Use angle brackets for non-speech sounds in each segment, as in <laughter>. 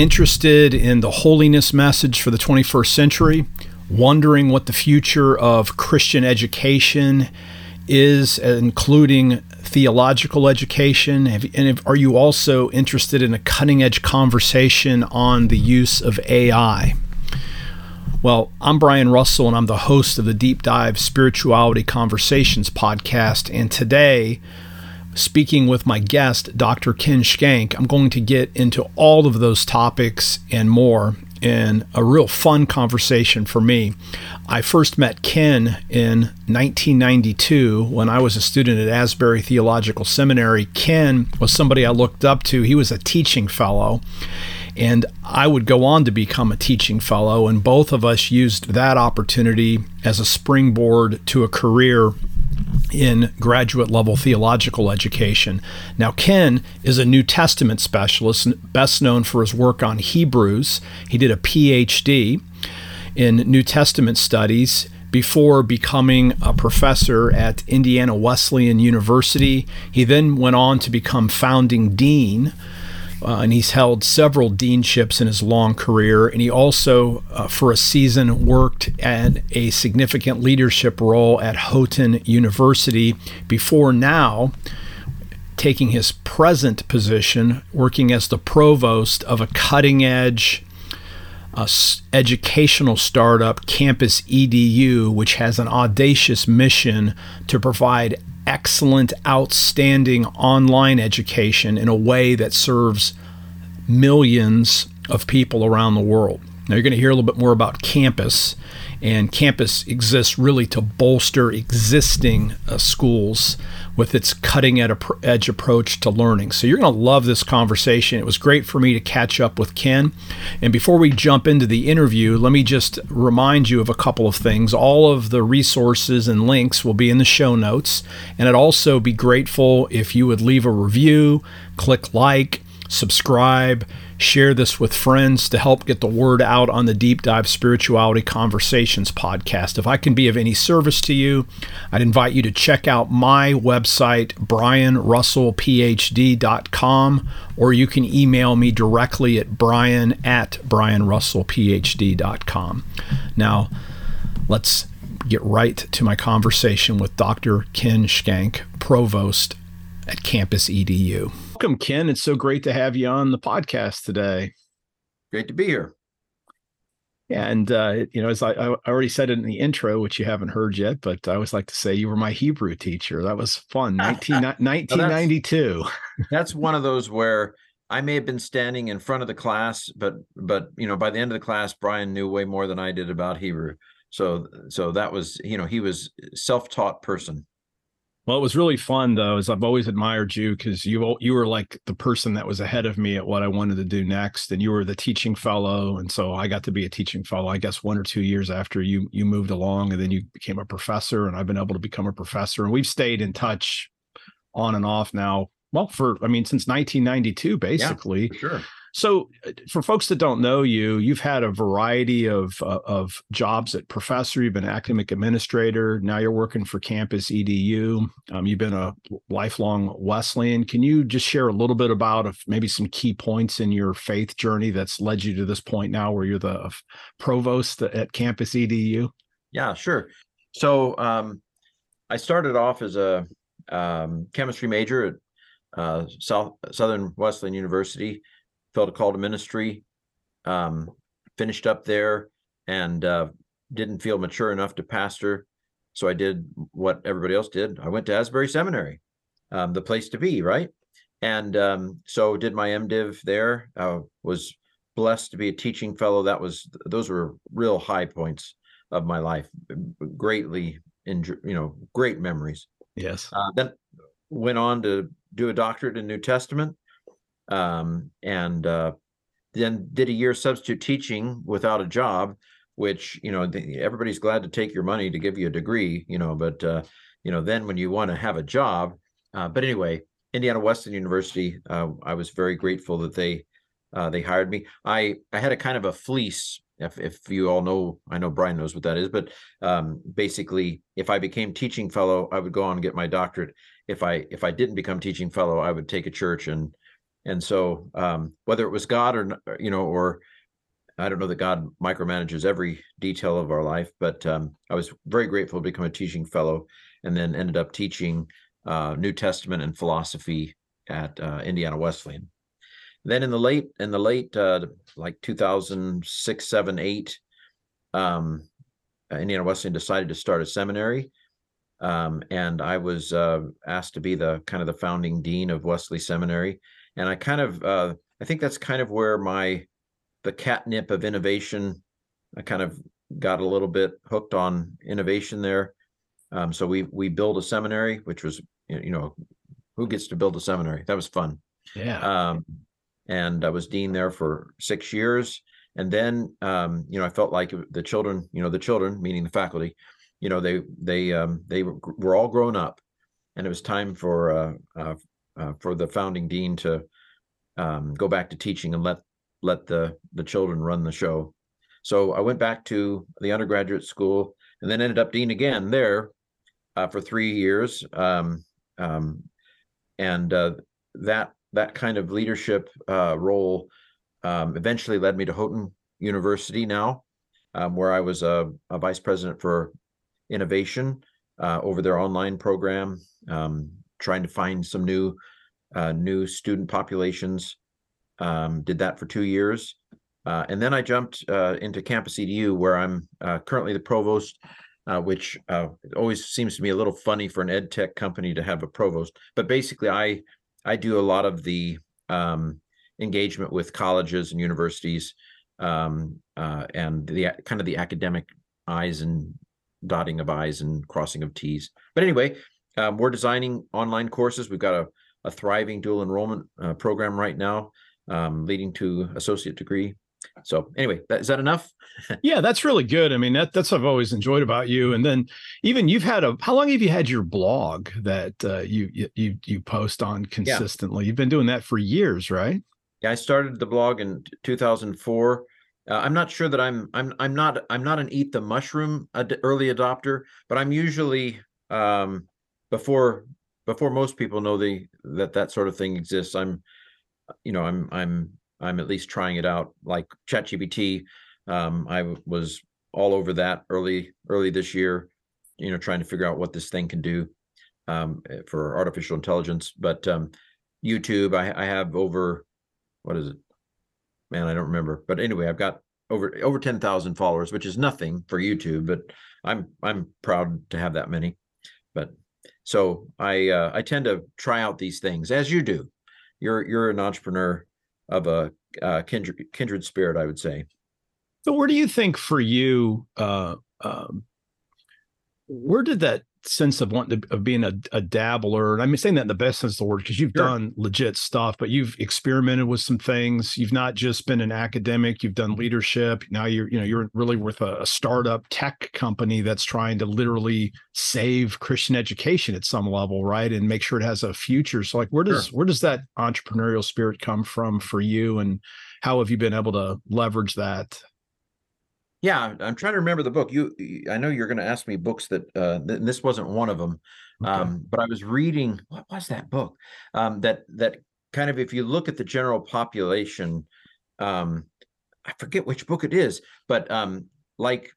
interested in the holiness message for the 21st century, wondering what the future of Christian education is, including theological education? And are you also interested in a cutting edge conversation on the use of AI? Well, I'm Brian Russell, and I'm the host of the Deep Dive Spirituality Conversations podcast. And today, speaking with my guest, Dr. Ken Schenck, I'm going to get into all of those topics and more in a real fun conversation for me. I first met Ken in 1992 when I was a student at Asbury Theological Seminary. Ken was somebody I looked up to. He was a teaching fellow, and I would go on to become a teaching fellow, and both of us used that opportunity as a springboard to a career in graduate level theological education. Now, Ken is a New Testament specialist, best known for his work on Hebrews. He did a PhD in New Testament studies before becoming a professor at Indiana Wesleyan University. He then went on to become founding dean uh, and he's held several deanships in his long career. And he also, uh, for a season, worked at a significant leadership role at Houghton University before now taking his present position, working as the provost of a cutting edge uh, educational startup, Campus EDU, which has an audacious mission to provide excellent, outstanding online education in a way that serves millions of people around the world. Now, you're going to hear a little bit more about campus, and campus exists really to bolster existing uh, schools with its cutting edge approach to learning. So, you're going to love this conversation. It was great for me to catch up with Ken. And before we jump into the interview, let me just remind you of a couple of things. All of the resources and links will be in the show notes. And I'd also be grateful if you would leave a review, click like, subscribe, share this with friends to help get the word out on the Deep Dive Spirituality Conversations podcast. If I can be of any service to you, I'd invite you to check out my website, brianrussellphd.com, or you can email me directly at brian at brianrussellphd.com. Now, let's get right to my conversation with Dr. Ken Schenck, Provost at Campus EDU welcome, Ken. It's so great to have you on the podcast today. Great to be here. And uh, you know, as I, I, already said it in the intro, which you haven't heard yet, but I always like to say you were my Hebrew teacher. That was fun. <laughs> 19, 1992. That's, that's one of those where I may have been standing in front of the class, but but you know, by the end of the class, Brian knew way more than I did about Hebrew. So so that was you know he was self-taught person. Well, it was really fun though, as I've always admired you because you you were like the person that was ahead of me at what I wanted to do next, and you were the teaching fellow, and so I got to be a teaching fellow. I guess one or two years after you you moved along, and then you became a professor, and I've been able to become a professor, and we've stayed in touch on and off now. Well, for I mean, since 1992, basically. Yeah, sure. So, uh, for folks that don't know you, you've had a variety of uh, of jobs at professor. You've been academic administrator. Now you're working for Campus EDU. Um, you've been a lifelong Wesleyan. Can you just share a little bit about maybe some key points in your faith journey that's led you to this point now, where you're the provost at Campus EDU? Yeah, sure. So, um, I started off as a um, chemistry major at uh, South Southern Wesleyan University felt a call to ministry, um, finished up there, and uh, didn't feel mature enough to pastor. So I did what everybody else did. I went to Asbury Seminary, um, the place to be, right? And um, so did my MDiv there. Uh, was blessed to be a teaching fellow. That was those were real high points of my life. Greatly, in you know, great memories. Yes. Uh, then went on to do a doctorate in New Testament um, and uh, then did a year substitute teaching without a job which you know everybody's glad to take your money to give you a degree you know but uh, you know then when you want to have a job uh, but anyway indiana Wesleyan university uh, i was very grateful that they uh, they hired me. I i had a kind of a fleece if, if you all know i know brian knows what that is but um, basically if i became teaching fellow i would go on and get my doctorate. If i if i didn't become teaching fellow i would take a church and and so um, whether it was God or you know, or I don't know that God micromanages every detail of our life, but um, I was very grateful to become a teaching fellow, and then ended up teaching uh, New Testament and philosophy at uh, Indiana Wesleyan. Then in the late in the late uh, like 2006, 7, 8, um, Indiana Wesleyan decided to start a seminary, um, and I was uh, asked to be the kind of the founding dean of Wesley Seminary, and I kind of uh, I think that's kind of where my the catnip of innovation. I kind of got a little bit hooked on innovation there. Um, so we we built a seminary, which was you know who gets to build a seminary? That was fun. Yeah. Um, and I was dean there for six years, and then um, you know I felt like the children, you know, the children, meaning the faculty, you know, they they um, they were all grown up, and it was time for uh, uh, uh, for the founding dean to um, go back to teaching and let let the the children run the show. So I went back to the undergraduate school and then ended up dean again there uh, for three years. Um, um, and uh, that that kind of leadership uh, role um, eventually led me to Houghton University now, um, where I was a, a, vice president for innovation uh, over their online program, um, trying to find some new uh, new student populations um, did that for two years. Uh, and then I jumped uh, into Campus EDU, where I'm uh, currently the provost, uh, which uh, always seems to me a little funny for an ed tech company to have a provost. But basically, I I do a lot of the um, engagement with colleges and universities, um, and the kind of the academic I's and dotting of I's and crossing of T's. But anyway, um, we're designing online courses. We've got a, a thriving dual enrollment program right now um, leading to associate degree. So anyway, that, is that enough? <laughs> yeah, that's really good. I mean, that, that's what I've always enjoyed about you. And then even you've had a how long have you had your blog that uh, you you you post on consistently? Yeah. You've been doing that for years, right? Yeah, I started the blog in 2004. Uh, I'm not sure that I'm I'm I'm not I'm not an eat the mushroom ad- early adopter, but I'm usually um, before before most people know the that that sort of thing exists. I'm you know, I'm I'm I'm at least trying it out. Like ChatGPT, um, I was all over that early early this year. You know, trying to figure out what this thing can do um, eh, for artificial intelligence. But um, YouTube, I, I have over what is it? Man, I don't remember. But anyway, I've got over over ten thousand followers, which is nothing for YouTube, but I'm I'm proud to have that many. But so I uh, I tend to try out these things as you do you're you're an entrepreneur of a uh, kindred kindred spirit, I would say. So, where do you think for you, uh, um, where did that sense of wanting to, of being a, a dabbler. And I'm saying that in the best sense of the word because you've sure. done legit stuff, but you've experimented with some things. You've not just been an academic. You've done mm-hmm. leadership. Now you're you know you're really with a, a startup tech company that's trying to literally save Christian education at some level, right, and make sure it has a future. So like, where does sure. where does that entrepreneurial spirit come from for you, and how have you been able to leverage that? Yeah, I'm trying to remember the book. You, I know you're going to ask me books that uh, th- this wasn't one of them, okay. um, but I was reading. What was that book? Um, that that kind of, if you look at the general population, um, I forget which book it is, but um, like,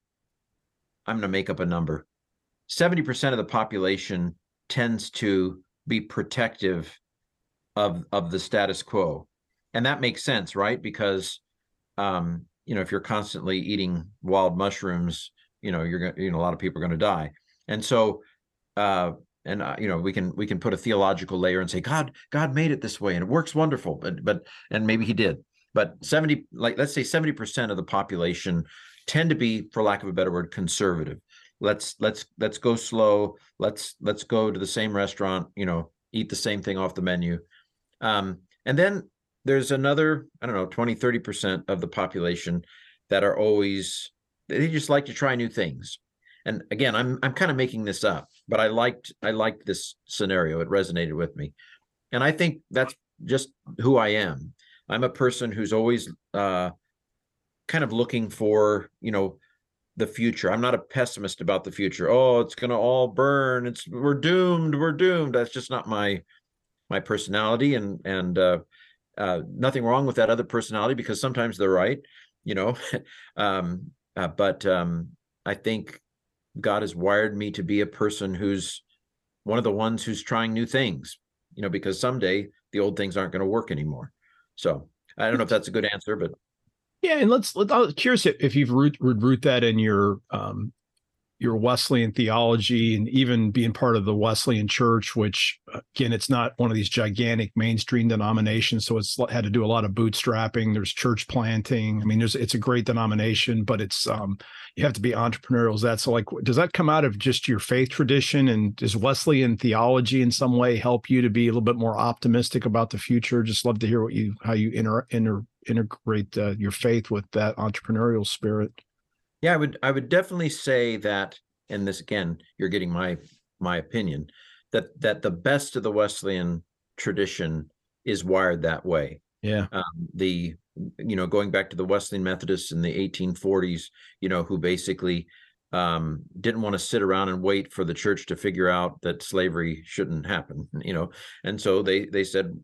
I'm going to make up a number. Seventy percent of the population tends to be protective of of the status quo, and that makes sense, right? Because um, you know if you're constantly eating wild mushrooms you know you're gonna you know a lot of people are going to die. And so uh and uh, you know we can we can put a theological layer and say god god made it this way and it works wonderful but but and maybe he did. But 70 like let's say 70% of the population tend to be for lack of a better word conservative. Let's let's let's go slow. Let's let's go to the same restaurant you know eat the same thing off the menu. Um and then there's another i don't know 20 30% of the population that are always they just like to try new things. And again i'm i'm kind of making this up but i liked i liked this scenario. It resonated with me. And i think that's just who i am. I'm a person who's always uh kind of looking for you know the future. I'm not a pessimist about the future. Oh it's going to all burn. It's we're doomed we're doomed. That's just not my my personality. And and uh uh, nothing wrong with that other personality because sometimes they're right, you know. <laughs> um, uh, but um, I think God has wired me to be a person who's one of the ones who's trying new things, you know, because someday the old things aren't going to work anymore. So I don't know if that's a good answer, but yeah, and let's. let, I'm curious if you've root root that in your um, your Wesleyan theology and even being part of the Wesleyan Church, which again, it's not one of these gigantic mainstream denominations, so it's had to do a lot of bootstrapping. There's church planting. I mean, there's it's a great denomination, but it's um, you have to be entrepreneurial. Is that so? Like, does that come out of just your faith tradition, and does Wesleyan theology in some way help you to be a little bit more optimistic about the future? Just love to hear what you how you inter, inter integrate uh, your faith with that entrepreneurial spirit. Yeah, I would I would definitely say that, and this again, you're getting my my opinion, that that the best of the Wesleyan tradition is wired that way. Yeah. Um, the you know going back to the Wesleyan Methodists in the 1840s, you know, who basically um, didn't want to sit around and wait for the church to figure out that slavery shouldn't happen, <laughs> you know, and so they they said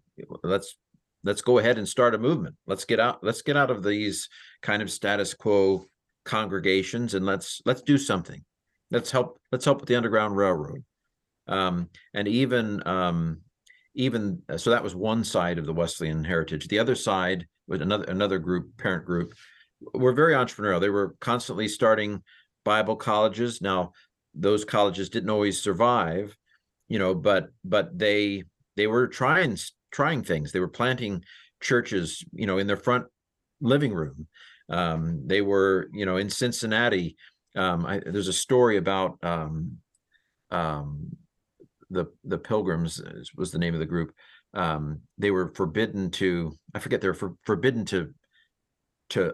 let's let's go ahead and start a movement. Let's get out. Let's get out of these kind of status quo congregations and let's let's do something. Let's help let's help with the underground railroad. Um, and even um, even uh, so that was one side of the wesleyan heritage. The other side was another another group parent group were very entrepreneurial. They were constantly starting bible colleges. Now those colleges didn't always survive you know but but they they were trying trying things. They were planting churches you know in their front living room um, they were, you know, in Cincinnati. Um, I, there's a story about um, um, the the Pilgrims was the name of the group. Um, they were forbidden to. I forget. They were for, forbidden to to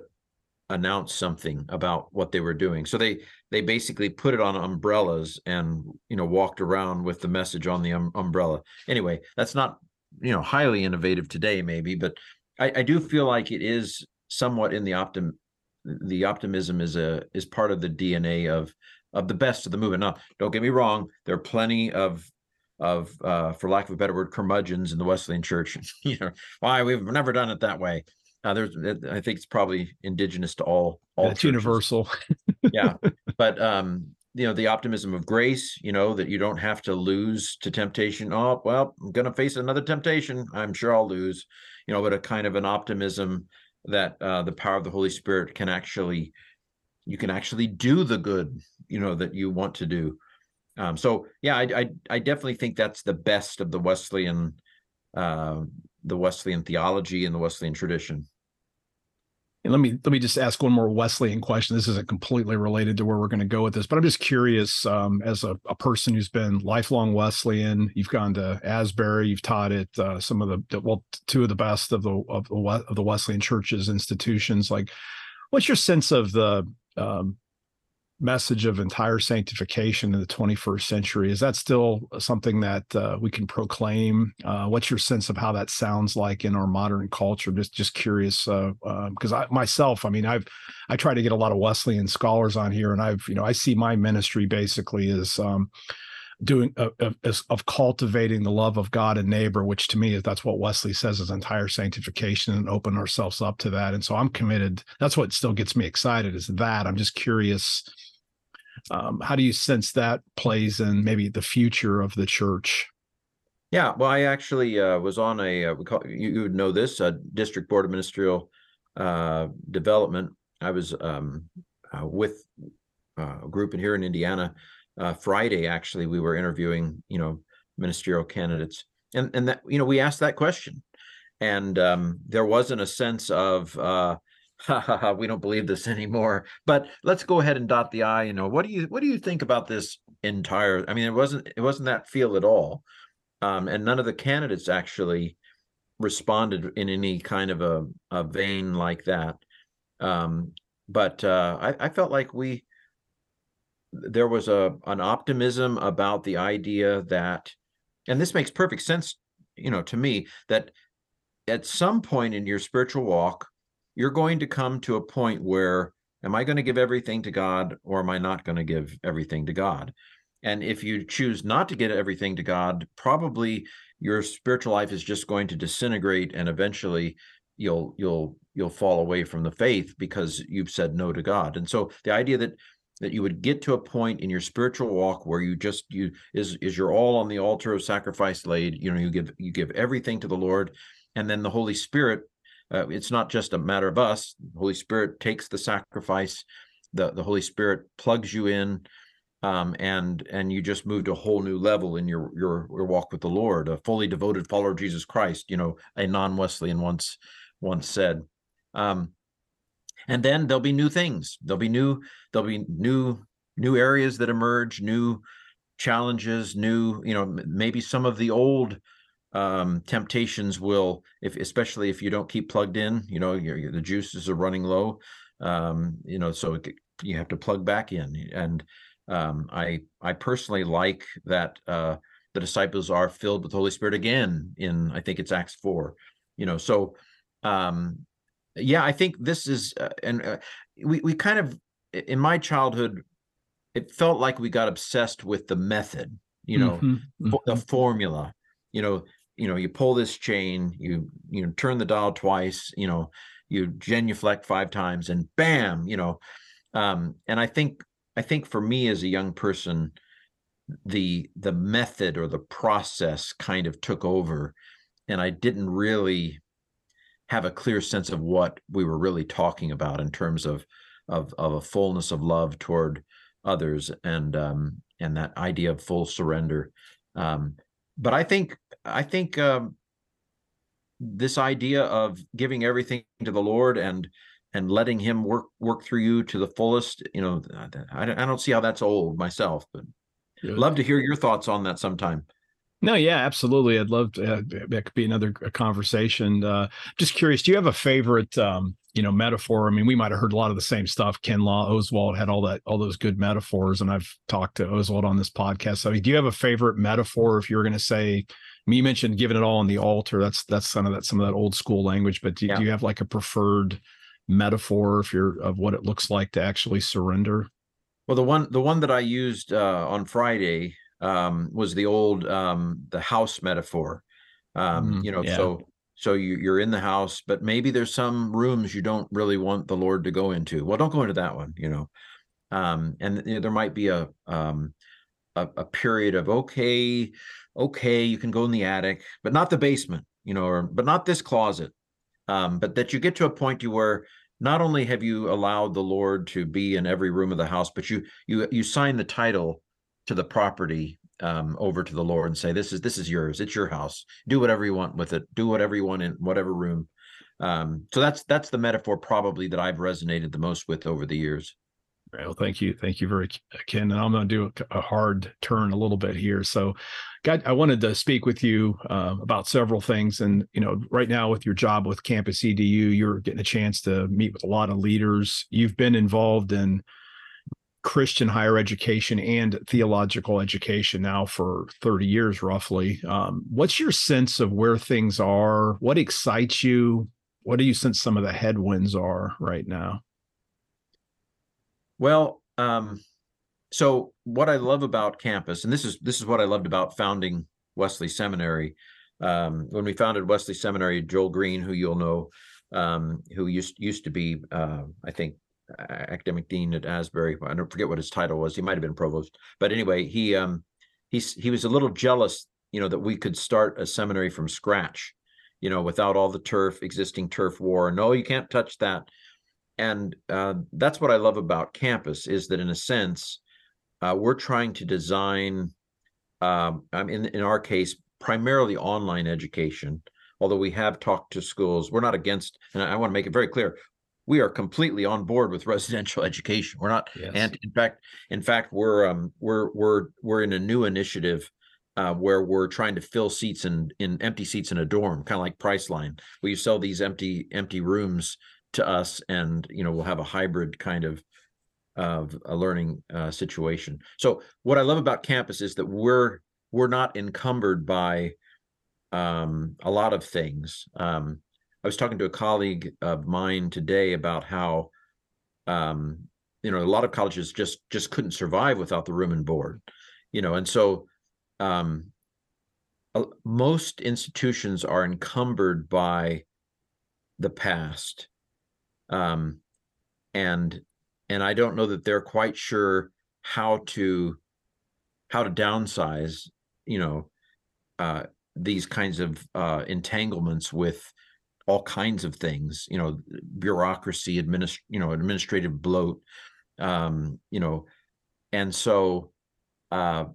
announce something about what they were doing. So they they basically put it on umbrellas and you know walked around with the message on the um, umbrella. Anyway, that's not you know highly innovative today, maybe, but I, I do feel like it is somewhat in the optim the optimism is a is part of the DNA of of the best of the movement. Now, don't get me wrong, there are plenty of of uh, for lack of a better word, curmudgeons in the Wesleyan Church. <laughs> you know, why we've never done it that way. Uh, there's, I think it's probably indigenous to all all. It's universal. <laughs> yeah, but um, you know, the optimism of grace. You know that you don't have to lose to temptation. Oh well, I'm gonna face another temptation. I'm sure I'll lose. You know, but a kind of an optimism that uh, the power of the Holy Spirit can actually you can actually do the good you know that you want to do. Um, so yeah, I, I, I definitely think that's the best of the Wesleyan uh, the Wesleyan theology and the Wesleyan tradition. And let me let me just ask one more Wesleyan question. This isn't completely related to where we're going to go with this, but I'm just curious. Um, as a, a, person who's been lifelong Wesleyan, you've gone to Asbury, you've taught at uh, some of the well, two of the best of the of the, of the Wesleyan churches institutions. Like, what's your sense of the um, message of entire sanctification in the 21st century is that still something that uh, we can proclaim? Uh, what's your sense of how that sounds like in our modern culture? Just just curious because uh, um, i myself i mean i've i try to get a lot of wesleyan scholars on here and i've you know i see my ministry basically as um, doing uh, of, of cultivating the love of god and neighbor which to me is that's what wesley says is entire sanctification and open ourselves up to that and so i'm committed that's what still gets me excited is that i'm just curious um, how do you sense that plays in maybe the future of the church? Yeah, well, I actually uh, was on a uh, we call you, you, would know this a district board of ministerial uh, development. I was um, uh, with uh, a group in here in Indiana. Uh, Friday, actually, we were interviewing you know ministerial candidates, and and that you know we asked that question, and um, there wasn't a sense of uh, <laughs> ha ha ha, we don't believe this <laughs> anymore. But let's go ahead and dot the I. You know, what do you what do you think about this entire? I mean, it wasn't it wasn't that feel at all, um, and none of the candidates actually responded in any kind of a, a vein like that. Um, but uh, I, I felt like we there was a an optimism about the idea that, and this makes perfect sense, you know, to me that at some point in your spiritual walk you're going to come to a point where am I going to give everything to God or am I not going to give everything to God? And if you choose not to get everything to God, probably your spiritual life is just going to disintegrate and eventually you'll you'll you'll fall away from the faith because you've said no to God. And so the idea that that you would get to a point in your spiritual walk where you just you is is you're all on the altar of sacrifice laid you know you give you give everything to the lord and then the holy spirit uh, it's not just a matter of us the holy spirit takes the sacrifice the the holy spirit plugs you in um, and and you just move to a whole new level in your your your walk with the lord a fully devoted follower of jesus christ you know a non-wesleyan once once said. Um, and then there'll be new things. There'll be new there'll be new new areas that emerge new challenges new you know maybe some of the old um, temptations will if especially if you don't keep plugged in you know your, the juices are running low um, you know so it, you have to plug back in. And um, i i personally like that uh, the disciples are filled with the holy spirit again in i think it's acts 4 you know so um yeah i think this is uh, and uh, we we kind of in my childhood it felt like we got obsessed with the method you know mm-hmm. mm-hmm. the formula you know you know you pull this chain you you know turn the dial twice you know you genuflect five times and bam you know um and i think i think for me as a young person the the method or the process kind of took over and i didn't really have a clear sense of what we were really talking about in terms of of of a fullness of love toward others and um and that idea of full surrender. Um but i think i think um this idea of giving everything to the lord and and letting him work work through you to the fullest you know i, I don't see how that's old myself but love to hear your thoughts on that sometime no, yeah, absolutely. I'd love to. Uh, that could be another conversation. Uh, just curious, do you have a favorite, um, you know, metaphor? I mean, we might have heard a lot of the same stuff. Ken Law, Oswald had all that, all those good metaphors, and I've talked to Oswald on this podcast. So, do you have a favorite metaphor? If you were going to say, I mean, you mentioned giving it all on the altar. That's that's some of that some of that old school language. But do, yeah. do you have like a preferred metaphor if you're of what it looks like to actually surrender? Well, the one the one that I used uh, on Friday um, was the old um, the house metaphor. Um, mm, you know, yeah. so so you, you're in the house, but maybe there's some rooms you don't really want the Lord to go into. Well, don't go into that one. You know, um, and you know, there might be a, um, a a period of okay, okay, you can go in the attic, but not the basement. You know, or but not this closet. Um, but that you get to a point to where not only have you allowed the Lord to be in every room of the house, but you you you sign the title to the property um, over to the Lord and say, "This is this is yours. It's your house. Do whatever you want with it. Do whatever you want in whatever room." Um, so that's that's the metaphor probably that I've resonated the most with over the years. Well, thank you, thank you very, Ken. And I'm going to do a, a, hard turn a little bit here. So, God, I wanted to speak with you uh, about several things. And you know, right now with your job with Campus EDU, you're getting a chance to meet with a lot of leaders. You've been involved in Christian higher education and theological education now for 30 years, roughly. Um, what's your sense of where things are? What excites you? What do you sense some of the headwinds are right now? Well, um, so what I love about campus, and this is this is what I loved about founding Wesley Seminary. Um, when we founded Wesley Seminary, Joel Green, who you'll know, um, who used used to be, uh, I think, academic dean at Asbury. I don't forget what his title was. He might have been provost, but anyway, he um he's he was a little jealous, you know, that we could start a seminary from scratch, you know, without all the turf, existing turf war. No, you can't touch that. And uh, that's what I love about campus is that in a sense, uh, we're trying to design, um, in in our case, primarily online education although we have talked to schools we're not against and i want to make it very clear we are completely on board with residential education. We're not, yes. and in fact, in fact, we're um, we're we're we're in a new initiative uh, where we're trying to fill seats in in empty seats in a dorm, kind of like Priceline, where you sell these empty empty rooms to us, and you know we'll have a hybrid kind of of a learning uh, situation. So what I love about campus is that we're we're not encumbered by um, a lot of things. Um, I was talking to a colleague of mine today about how, um, you know, a lot of colleges just just couldn't survive without the room and board, you know, and so um, most institutions are encumbered by the past um, and and i don't know that they're quite sure how to how to downsize you know uh, these kinds of uh, entanglements with all kinds of things you know bureaucracy administ you know administrative bloat um you know and so uh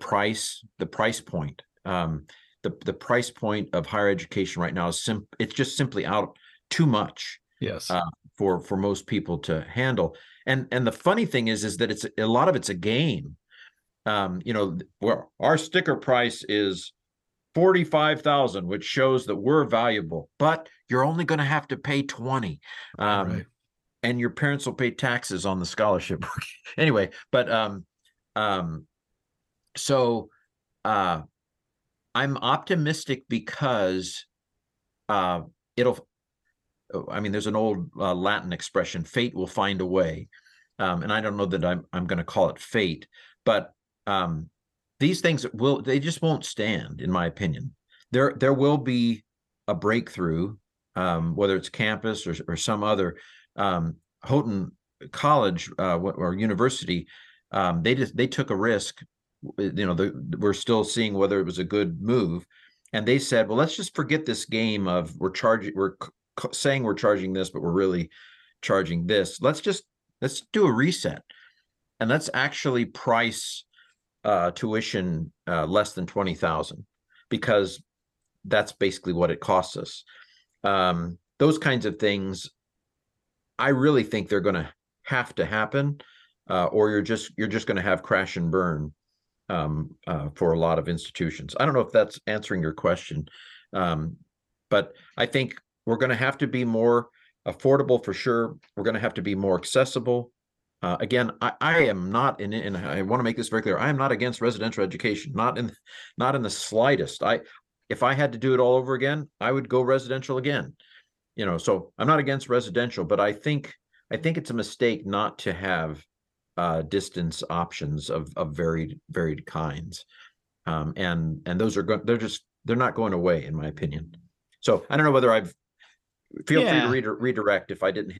price the price point um the the price point of higher education right now is sim it's just simply out too much yes. uh, for for most people to handle. And and the funny thing is is that it's a lot of it's a game. Um you know well our sticker price is 45,000 which shows that we're valuable but you're only going to have to pay 20 um, right. and your parents will pay taxes on the scholarship <laughs> anyway but um um so uh i'm optimistic because uh it'll i mean there's an old uh, latin expression fate will find a way um and i don't know that i'm i'm going to call it fate but um these things will they just won't stand in my opinion. There there will be a breakthrough um, whether it's campus or, or some other um, houghton college uh, or university um, they just they took a risk you know the, we're still seeing whether it was a good move. And they said well let's just forget this game of we're charging we're c- saying we're charging this but we're really charging this. Let's just let's do a reset. And let's actually price uh, tuition uh, less than 20,000 because that's basically what it costs us. Um, those kinds of things, I really think they're going to have to happen, uh, or you're just you're just going to have crash and burn um, uh, for a lot of institutions. I don't know if that's answering your question, um, but I think we're going to have to be more affordable for sure. We're going to have to be more accessible. Uh, again, I, I, am not in, and I want to make this very clear. I am not against residential education, not in, not in the slightest. I, if I had to do it all over again, I would go residential again. You know, so I'm not against residential, but I think, I think it's a mistake not to have uh, distance options of of varied varied kinds, um, and and those are going. They're just they're not going away, in my opinion. So I don't know whether I've. Feel yeah. free to re- redirect if I didn't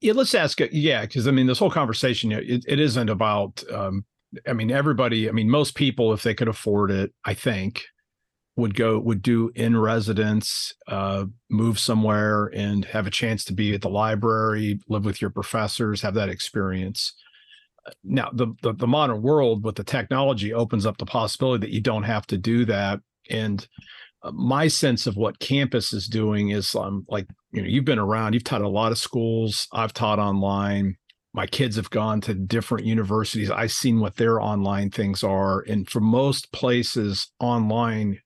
yeah, let's ask. Yeah, because I mean, this whole conversation, it, it isn't about. Um, I mean, everybody. I mean, most people, if they could afford it, I think, would go would do in residence, uh, move somewhere, and have a chance to be at the library, live with your professors, have that experience. Now, the, the the modern world with the technology opens up the possibility that you don't have to do that, and my sense of what campus is doing is um, like you know you've been around you've taught a lot of schools i've taught online. My kids have gone to different universities. I've seen what their online things are. And for most places online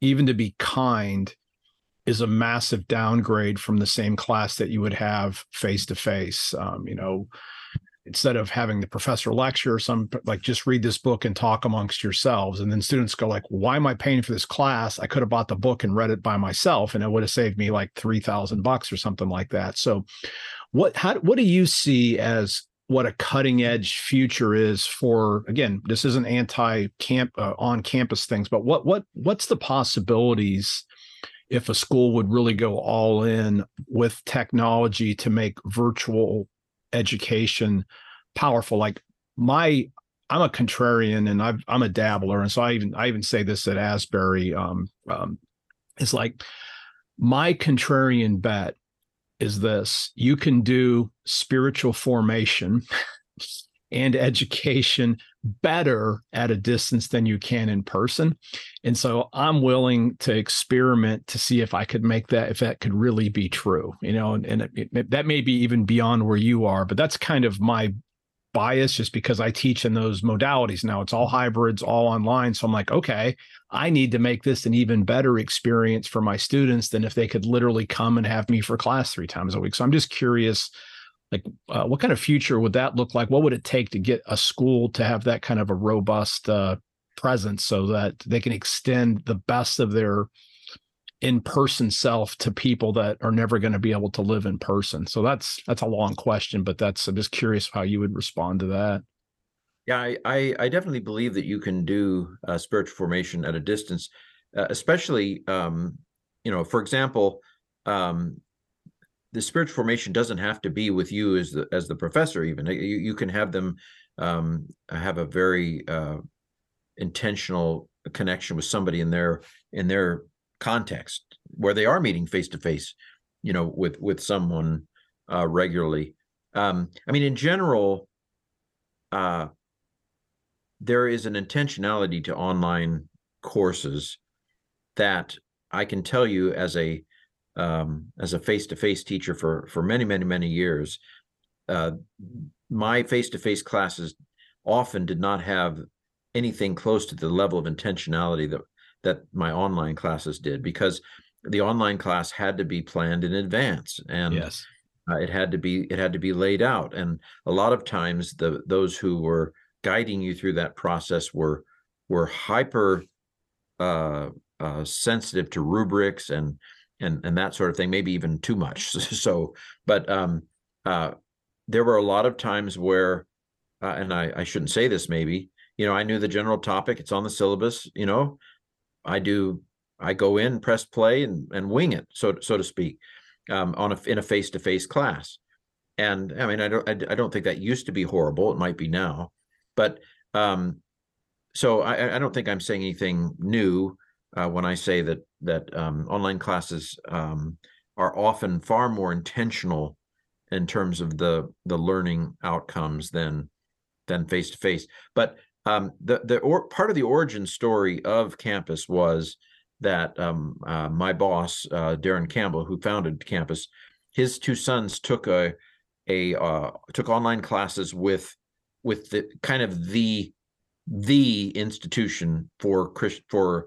even to be kind is a massive downgrade from the same class that you would have face to face. Um, you know instead of having the professor lecture or some like just read this book and talk amongst yourselves. And then students go like why am i paying for this class? I could have bought the book and read it by myself and it would have saved me like 3000 bucks or something like that. So what how what do you see as what a cutting edge future is for again this isn't anti camp uh, on campus things but what what what's the possibilities if a school would really go all in with technology to make virtual education powerful. Like my, I'm a contrarian and i am a dabbler, and so I even I even say this at Asbury. Um, um, it's like my contrarian bet is this: you can do spiritual formation <laughs> and education better at a distance than you can in person. And so I'm willing to experiment to see if I could make that, if that could really be true, you know, and, and it, it, that may be even beyond where you are, but that's kind of my bias just because I teach in those modalities. Now it's all hybrids, all online. So I'm like, okay, I need to make this an even better experience for my students than if they could literally come and have me for class three times a week. So I'm just curious like uh, what kind of future would that look like? What would it take to get a school to have that kind of a robust uh, presence so that they can extend the best of their in-person self to people that are never going to be able to live in person? So that's that's a long question but that's i'm just curious how you would respond to that. Yeah i i, I definitely believe that you can do uh, spiritual formation at a distance uh, especially um, you know, for example, um, the spiritual formation doesn't have to be with you as the as the professor. Even you, you can have them um, have a very uh, intentional connection with somebody in their in their context where they are meeting face to face, you know, with with someone uh, regularly. Um, I mean, in general, uh, there is an intentionality to online courses that I can tell you as a um, as a face-to-face teacher for for many many many years uh, my face-to-face classes often did not have anything close to the level of intentionality that that my online classes did because the online class had to be planned in advance and yes. uh, it had to be it had to be laid out. And a lot of times the those who were guiding you through that process were were hyper uh, uh, sensitive to rubrics and and and that sort of thing maybe even too much. <laughs> So but um uh there were a lot of times where uh, and I, I shouldn't say this maybe you know i knew the general topic it's on the syllabus you know i do i go in press play and and wing it so so to speak um, on a in a face-to-face class. And i mean i don't I, I don't think that used to be horrible it might be now but um so i i don't think i'm saying anything new uh, when i say that that um, online classes um, are often far more intentional in terms of the the learning outcomes than than face to face. But um, the the or, part of the origin story of campus was that um, uh, my boss uh, Darren Campbell, who founded campus, his two sons took a a uh, took online classes with with the kind of the the institution for Christ, for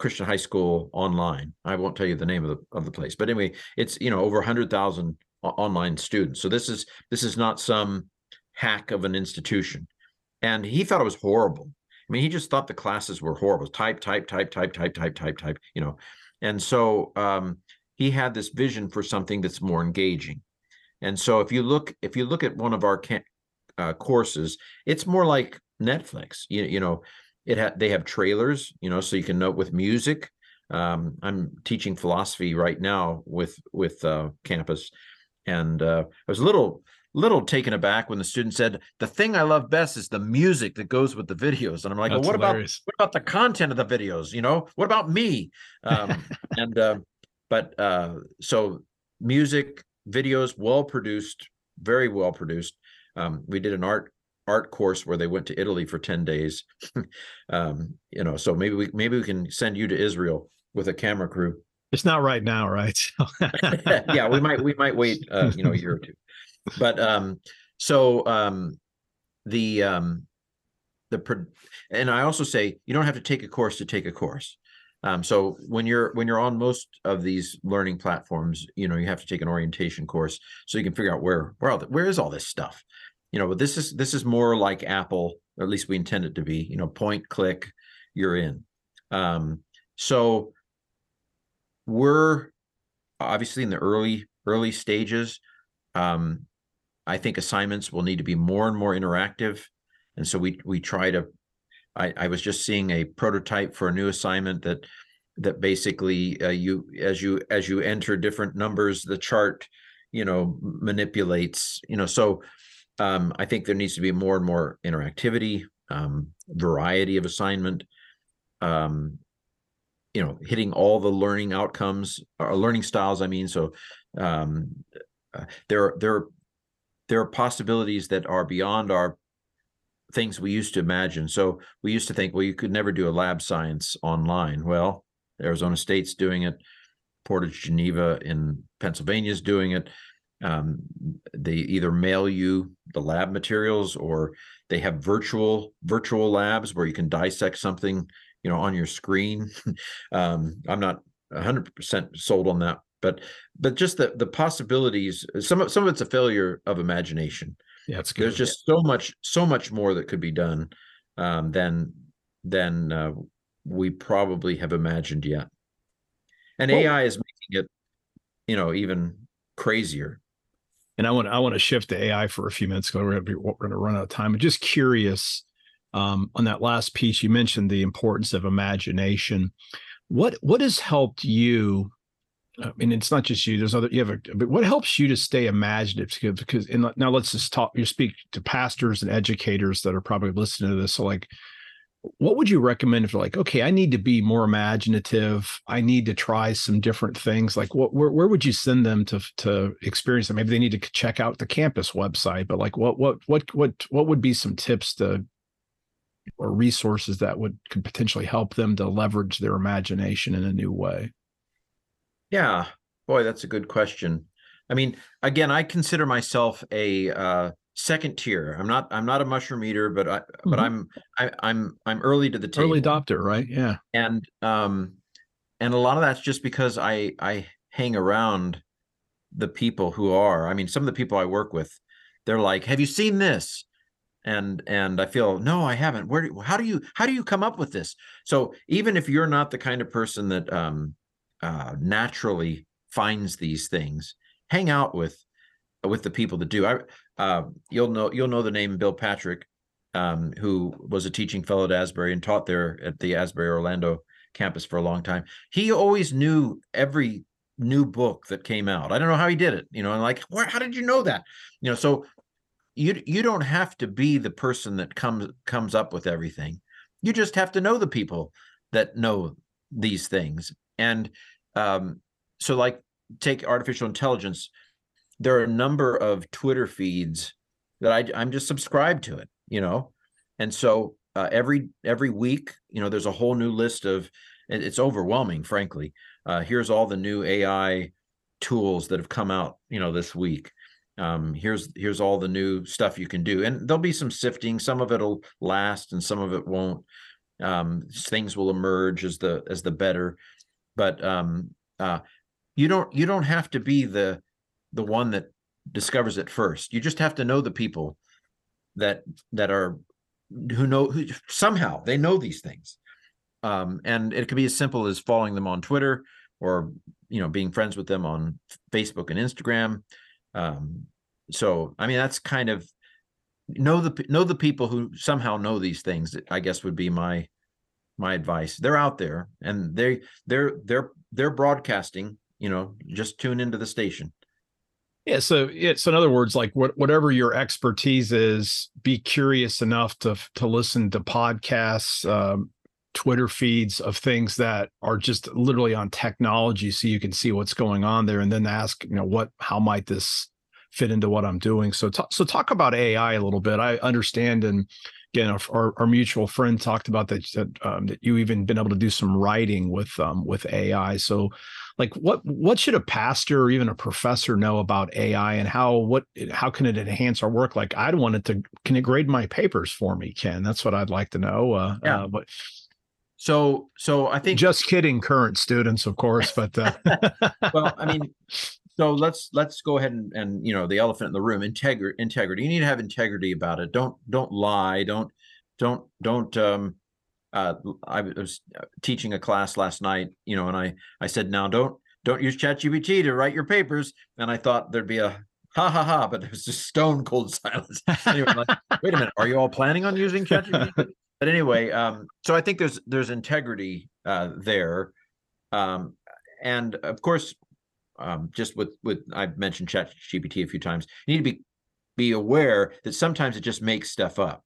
Christian high school online. I won't tell you the name of the of the place, but anyway, it's you know over hundred thousand online students. So this is this is not some hack of an institution, and he thought it was horrible. I mean, he just thought the classes were horrible. Type, type, type, type, type, type, type, type. You know, and so um, he had this vision for something that's more engaging. And so if you look if you look at one of our uh, courses, it's more like Netflix. You you know it ha- they have trailers, you know, so you can note with music. Um, I'm teaching philosophy right now with with uh, campus, and uh, I was a little little taken aback when the student said the thing I love best is the music that goes with the videos, and I'm like, well, what hilarious. about what about the content of the videos? You know, what about me? Um, <laughs> and uh, but uh, so music, videos, well produced, very well produced. Um, we did an art art course where they went to Italy for 10 days. <laughs> um, you know, so maybe we maybe we can send you to Israel with a camera crew. It's not right now, right? <laughs> <laughs> yeah, we might we might wait uh, you know, a year or two. But um so um the um the and I also say you don't have to take a course to take a course. Um, so when you're when you're on most of these learning platforms, you know you have to take an orientation course so you can figure out where where all the, where is all this stuff you know, but this is this is more like Apple, at least we intend it to be. You know, point, click, you're in. Um, so we're obviously in the early early stages. Um, I think assignments will need to be more and more interactive, and so we we try to. I, I was just seeing a prototype for a new assignment that that basically uh, you as you as you enter different numbers, the chart you know manipulates you know so um, I think there needs to be more and more interactivity, um, variety of assignment, um, you know, hitting all the learning outcomes or learning styles. I mean, so um, uh, there there there are possibilities that are beyond our things we used to imagine. So we used to think, well, you could never do a lab science online. Well, Arizona State's doing it. Portage Geneva in Pennsylvania is doing it um, they either mail you the lab materials or they have virtual virtual labs where you can dissect something you know on your screen. <laughs> Um, i'm not 100% sold on that but but just the the possibilities some of some of it's a failure of imagination. Yeah it's good. there's just so much so much more that could be done um, than than uh, we probably have imagined yet. And well, ai is making it you know even crazier and I want I want to shift to AI for a few minutes because we're going to be we're going to run out of time. I'm just curious um, on that last piece. You mentioned the importance of imagination. what what has helped you I mean, it's not just you. There's other. You have a. But what helps you to stay imaginative? Because and now let's just talk. You speak to pastors and educators that are probably listening to this. So, like, what would you recommend if like, okay, I need to be more imaginative. I need to try some different things. Like, what where where would you send them to to experience it? Maybe they need to check out the campus website. But like, what what what what what would be some tips to or resources that would could potentially help them to leverage their imagination in a new way? Yeah, boy, that's a good question. I mean, again, I consider myself a uh, second tier. I'm not. I'm not a mushroom eater, but I. Mm-hmm. But I'm. I, I'm. I'm early to the table. Early adopter, right? Yeah. And um, and a lot of that's just because I I hang around the people who are. I mean, some of the people I work with, they're like, "Have you seen this?" and and i feel no i haven't where do, how do you how do you come up with this so even if you're not the kind of person that um uh, naturally finds these things, hang out with with the people that do. I uh, you'll know you'll know the name Bill Patrick, um, who was a teaching fellow at Asbury and taught there at the Asbury Orlando campus for a long time. He always knew every new book that came out. I don't know how he did it, you know, and like, where, how did you know that? You know, so you you don't have to be the person that comes comes up with everything. You just have to know the people that know these things and um, so, like, take artificial intelligence. There are a number of Twitter feeds that I, I'm just subscribed to it, you know, and so uh, every every week, you know, there's a whole new list of. It's overwhelming, frankly. Uh, here's all the new AI tools that have come out, you know, this week. Um, here's here's all the new stuff you can do, and there'll be some sifting. Some of it'll last, and some of it won't. Um, things will emerge as the as the better but um, uh, you don't you don't have to be the the one that discovers it first. You just have to know the people that that are who know who somehow they know these things. Um, and it could be as simple as following them on Twitter or you know being friends with them on Facebook and Instagram. Um, so I mean that's kind of know the know the people who somehow know these things. I guess would be my my advice. They're out there and they they're they're they're broadcasting, you know, just tune into the station. Yeah, so so in other words, like what whatever your expertise is, be curious enough to to listen to podcasts, um, Twitter feeds of things that are just literally on technology, so you can see what's going on there, and then ask, you know, what how might this fit into what I'm doing? So, t- so talk about AI a little bit. I understand and again, our, our mutual friend talked about that that, um, that you even been able to do some writing with um, with AI. So, like, what what should a pastor or even a professor know about AI, and how what how can it enhance our work? Like, I'd want it to can it grade my papers for me, Ken? That's what I'd like to know. Uh, yeah. Uh, but so so I think just kidding, current students, of course, but uh... <laughs> well, I mean, <laughs> so let's let's go ahead and, and you know the elephant in the room integrity integrity you need to have integrity about it don't don't lie don't don't don't um uh i was uh, teaching a class last night you know and i i said now don't don't use ChatGPT to write your papers and i thought there'd be a ha ha ha but <laughs> it was just stone cold <laughs> silence anyway like, wait a minute are you all planning on using ChatGPT but anyway um so i think there's there's integrity uh there um and of course um, just with with I've mentioned Chat GPT a few times. You need to be be aware that sometimes it just makes stuff up.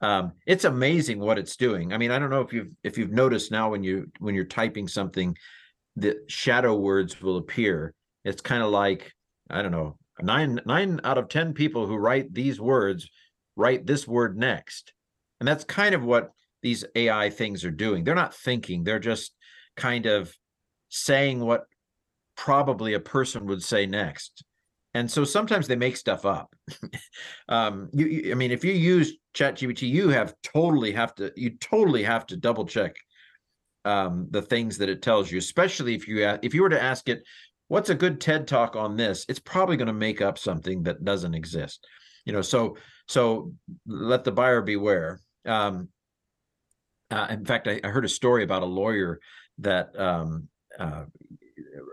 Um, it's amazing what it's doing. I mean, I don't know if you've if you've noticed now when you when you're typing something, the shadow words will appear. It's kind of like I don't know nine nine out of ten people who write these words write this word next, and that's kind of what these AI things are doing. They're not thinking; they're just kind of saying what probably a person would say next and so sometimes they make stuff up <laughs> um you, you, i mean if you use chat gpt you have totally have to you totally have to double check um the things that it tells you especially if you if you were to ask it what's a good ted talk on this? It's probably going to make up something that doesn't exist you know so so let the buyer beware. Um uh, in fact I, I, heard a story about a lawyer that um uh,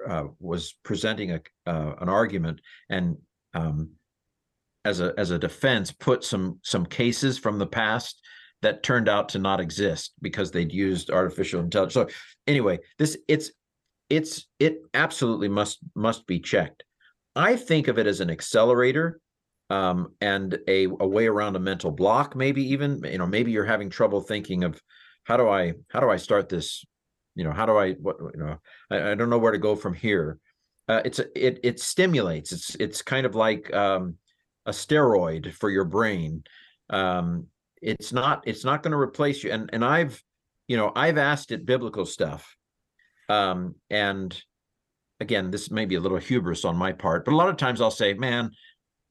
uh, was presenting a uh, an argument and um, as a as a defense put some some cases from the past that turned out to not exist because they'd used artificial intelligence. So anyway, this it's it's it absolutely must must be checked. I think of it as an accelerator um, and a, a way around a mental block, maybe even, you know, maybe you're having trouble thinking of how do I how do I start this? You know, how do I what you know, I, I don't know where to go from here. Uh, it's a, it it stimulates. It's it's kind of like um, a steroid for your brain. Um, it's not it's not going to replace you. And and I've you know I've asked it biblical stuff, um, and again this may be a little hubris on my part, but a lot of times I'll say, man,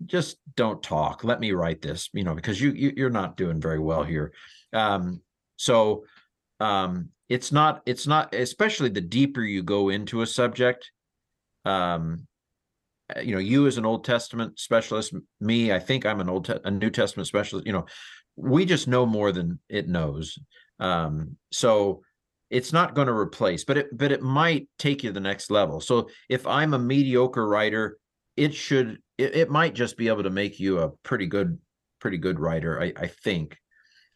just don't talk. Let me write this, you know, because you, you are not doing very well here. Um, so um, it's not it's not especially the deeper you go into a subject. Um, you know, you as an Old Testament specialist, me, I think I'm an Old Te- a New Testament specialist. You know, we just know more than it knows. Um, so it's not going to replace, but it but it might take you to the next level. So if I'm a mediocre writer, it should it, it might just be able to make you a pretty good pretty good writer. I, I think.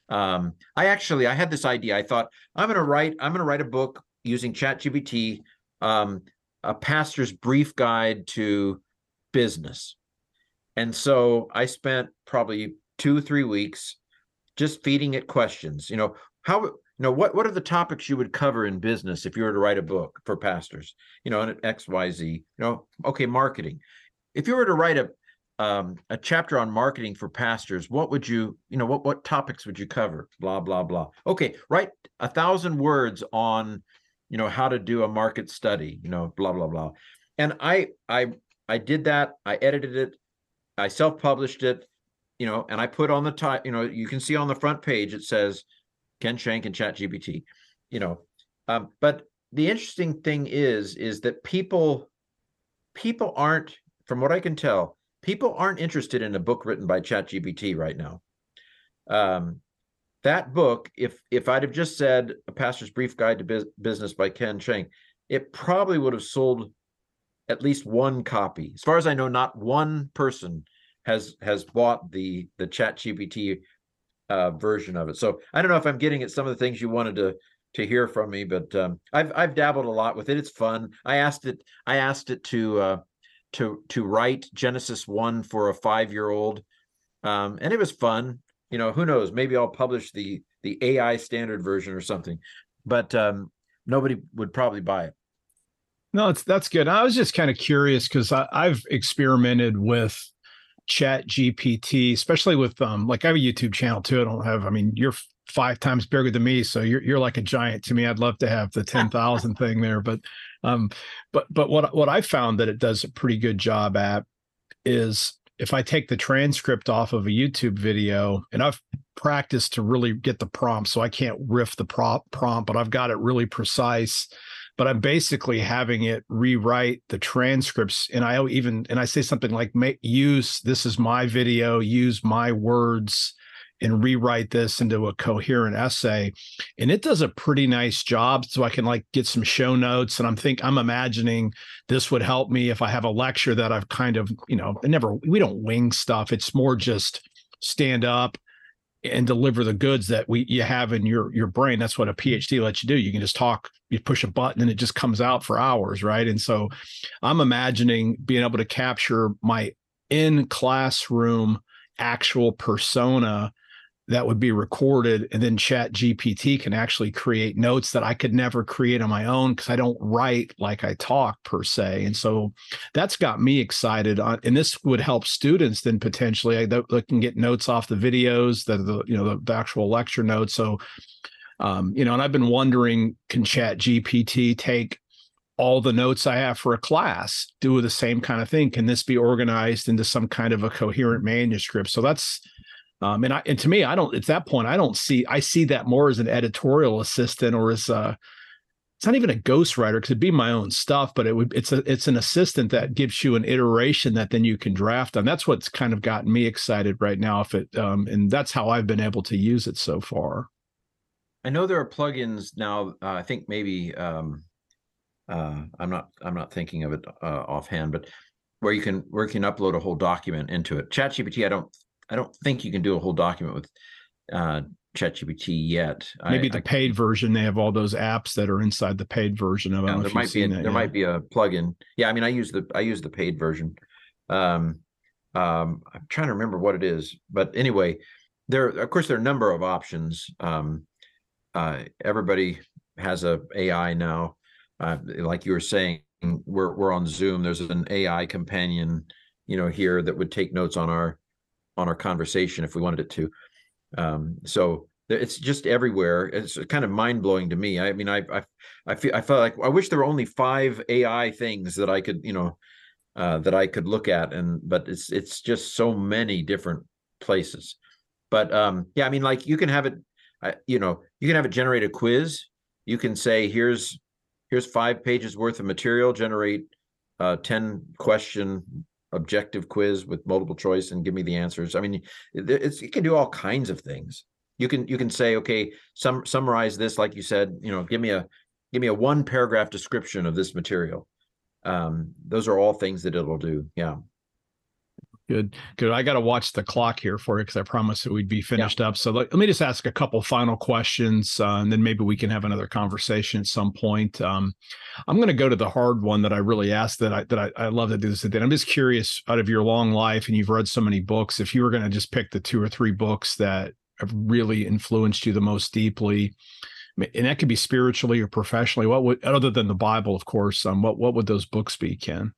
Um, I actually I had this idea. I thought I'm going to write I'm going to write a book using chat ChatGPT, um, a pastor's brief guide to business. And so I spent probably two three weeks just feeding it questions. You know how you know what what are the topics you would cover in business if you were to write a book for pastors? You know, and X Y Z. You know, okay, marketing if you were to write a um, a chapter on marketing for pastors, what would you, you know, what what topics would you cover? Blah blah blah. Okay, write a thousand words on, you know, how to do a market study. You know, blah blah blah. And I I I did that. I edited it. I self published it. You know, and I put on the top. You know, you can see on the front page it says Ken Schenck and Chat GPT. You know, um, but the interesting thing is is that people people aren't from what I can tell, people aren't interested in a book written by chat ChatGPT right now. Um, that book, if if I'd have just said a pastor's brief guide to Biz- business by Ken Schenck, it probably would have sold at least one copy. As far as I know, not one person has has bought the the ChatGPT uh, version of it. So I don't know if I'm getting at some of the things you wanted to to hear from me, but um, I've I've dabbled a lot with it. It's fun. I asked it I asked it to uh, to to write Genesis one for a five year old, um, and it was fun. You know, who knows? Maybe I'll publish the the AI standard version or something, but um, nobody would probably buy it. No, it's that's good. I was just kind of curious because I've experimented with chat gpt especially with um like i have a youtube channel too i don't have i mean you're five times bigger than me so you're, you're like a giant to me i'd love to have the 10,000 thing there but um, but but what what I found that it does a pretty good job at is if I take the transcript off of a YouTube video, and I've practiced to really get the prompt, so I can't riff the prop, prompt, but I've got it really precise. But I'm basically having it rewrite the transcripts, and I even and I say something like, "Make use this is my video, use my words." And rewrite this into a coherent essay. And it does a pretty nice job so i can like get some show notes and i'm think i'm imagining this would help me if i have a lecture that i've kind of you know never we don't wing stuff. It's more just stand up and deliver the goods that we you have in your your brain. That's what a phd lets you do. You can just talk you push a button and it just comes out for hours right? And so i'm imagining being able to capture my in classroom actual persona that would be recorded and then chat gpt can actually create notes that i could never create on my own because i don't write like i talk per se and so that's got me excited on and this would help students then potentially they, they can get notes off the videos the, the you know the, the actual lecture notes so um, you know and i've been wondering can chat gpt take all the notes I have for a class do the same kind of thing. Can this be organized into some kind of a coherent manuscript? So that's um, and I and to me, I don't at that point, I don't see I see that more as an editorial assistant or as a it's not even a ghostwriter because it'd be my own stuff, but it would it's a it's an assistant that gives you an iteration that then you can draft on. That's what's kind of gotten me excited right now. If it um, and that's how I've been able to use it so far. I know there are plugins now. Uh, I think maybe um, uh, I'm not I'm not thinking of it uh, offhand, but where you can where you can upload a whole document into it. ChatGPT, I don't I don't think you can do a whole document with uh, ChatGPT yet. Maybe I, the I, paid version. They have all those apps that are inside the paid version of it. Yeah, there might be a, there might be a plugin. Yeah, I mean, I use the I use the paid version. Um, um, I'm trying to remember what it is, but anyway, there of course there are a number of options. Um, uh, everybody has a AI now. Uh, like you were saying, we're we're on Zoom. There's an AI companion, you know, here that would take notes on our on our conversation if we wanted it to. Um, so it's just everywhere. It's kind of mind blowing to me. I mean, I I I feel I felt like I wish there were only five AI things that I could, you know, uh, that I could look at, and but it's it's just so many different places. But um, yeah, I mean, like you can have it, uh, you know, you can have it generate a quiz. You can say, here's here's five pages worth of material. Generate a ten question objective quiz with multiple choice and give me the answers. I mean, it's it can do all kinds of things. You can you can say, okay, sum, summarize this, like you said, you know, give me a give me a one paragraph description of this material. Um, those are all things that it'll do. Yeah. Good, good. I got to watch the clock here for you because I promised that we'd be finished yeah. up. So let, let, me just ask a couple final questions, uh, and then maybe we can have another conversation at some point. Um, I'm going to go to the hard one that I really asked that I that I, I love to do this. I'm just curious, out of your long life, and you've read so many books, if you were going to just pick the two or three books that have really influenced you the most deeply, and that could be spiritually or professionally. What would, other than the Bible, of course, um, what what would those books be, Ken?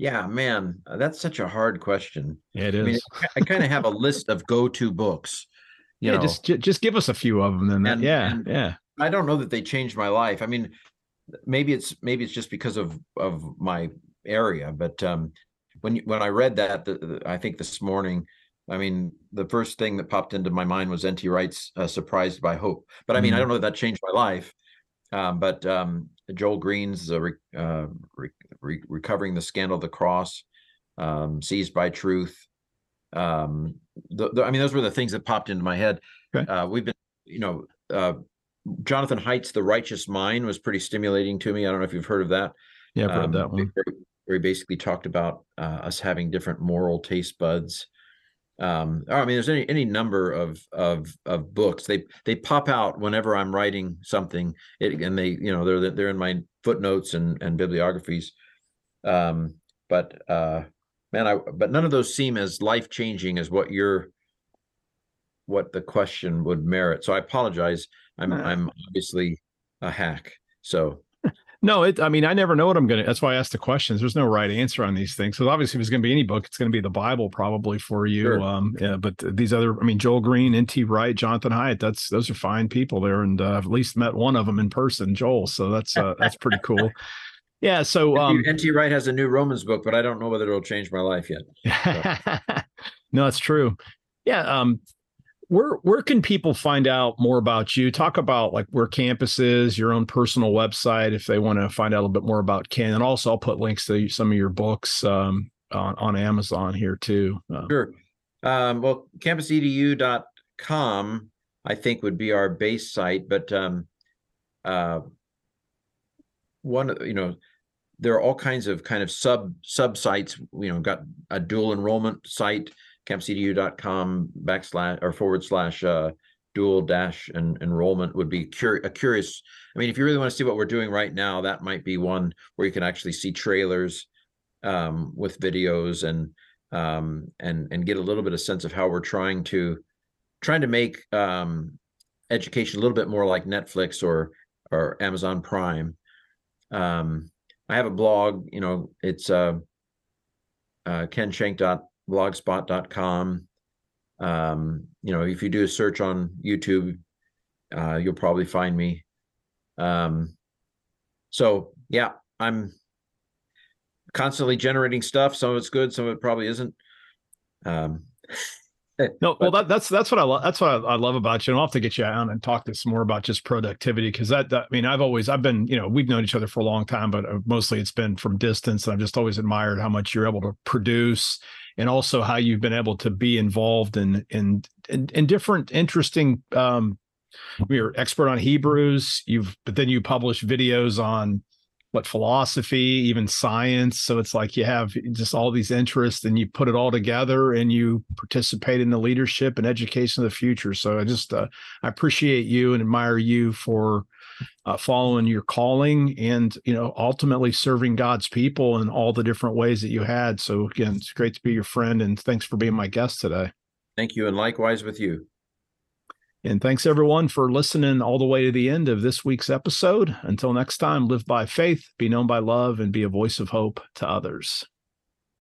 Yeah, man, uh, that's such a hard question. Yeah, it is. I, mean, I kind of have a list of go-to books. yeah, know. just just give us a few of them. Then, and, yeah, and yeah. I don't know that they changed my life. I mean, maybe it's maybe it's just because of of my area, but um, when when I read that, the, the, I think this morning, I mean, the first thing that popped into my mind was N.T. Wright's uh, "Surprised by Hope." But I mean, mm-hmm. I don't know that that changed my life. Um, but um, Joel Green's uh, re, uh, re, re, recovering the scandal of the cross, um, seized by truth. Um, the, the, I mean, those were the things that popped into my head. Okay. Uh, we've been, you know, uh, Jonathan Haidt's "The Righteous Mind" was pretty stimulating to me. I don't know if you've heard of that. Yeah, I've read that um, one. Where he basically talked about uh, us having different moral taste buds um i mean there's any any number of of of books they they pop out whenever i'm writing something it, and they you know they're they're in my footnotes and and bibliographies um but uh man i but none of those seem as life changing as what you're what the question would merit so i apologize i'm i'm obviously a hack so <laughs> no, it. I mean, I never know what I'm gonna. That's why I asked the questions. There's no right answer on these things. So obviously, if it's gonna be any book, it's gonna be the Bible probably for you. Sure. Um, yeah, but these other, I mean, Joel Green, N.T. Wright, Jonathan Haidt. That's those are fine people there, and uh, I've at least met one of them in person, Joel. So that's uh, that's pretty cool. <laughs> Yeah. So um, N.T. Wright has a new Romans book, but I don't know whether it'll change my life yet. So. <laughs> no, that's true. Yeah. Um, where where can people find out more about you? Talk about like where campus is, your own personal website, if they want to find out a little bit more about Ken. And also, I'll put links to some of your books um, on on Amazon here too. Um, sure. Um, well, campusedu.com, I think, would be our base site, but um, uh, one, you know, there are all kinds of kind of sub sub sites. You know, got a dual enrollment site campusedu.com backslash or forward slash uh, dual dash and enrollment would be cur- a curious. I mean, if you really want to see what we're doing right now, that might be one where you can actually see trailers um, with videos and um, and and get a little bit of sense of how we're trying to trying to make um, education a little bit more like Netflix or or Amazon Prime. Um, I have a blog, you know, it's uh, uh, kenschenck.com blogspot.com. Um, you know, if you do a search on YouTube, uh, you'll probably find me. Um, so yeah, I'm constantly generating stuff. Some of it's good, some of it probably isn't. Um, no, well, that, that's that's what I love. That's what I, I, love about you. And I'll have to get you on and talk this more about just productivity because that, that, I mean, I've always I've been you know we've known each other for a long time, but uh, mostly it's been from distance. And I've just always admired how much you're able to produce and also how you've been able to be involved in in in, in different interesting um you're expert on hebrews you've but then you publish videos on what philosophy, even science. So it's like you have just all these interests and you put it all together and you participate in the leadership and education of the future. So I just uh, I appreciate you and admire you for uh, following your calling and you know ultimately serving God's people in all the different ways that you had. So again, it's great to be your friend and thanks for being my guest today. Thank you, and likewise with you. And thanks everyone for listening all the way to the end of this week's episode. Until next time, live by faith, be known by love, and be a voice of hope to others.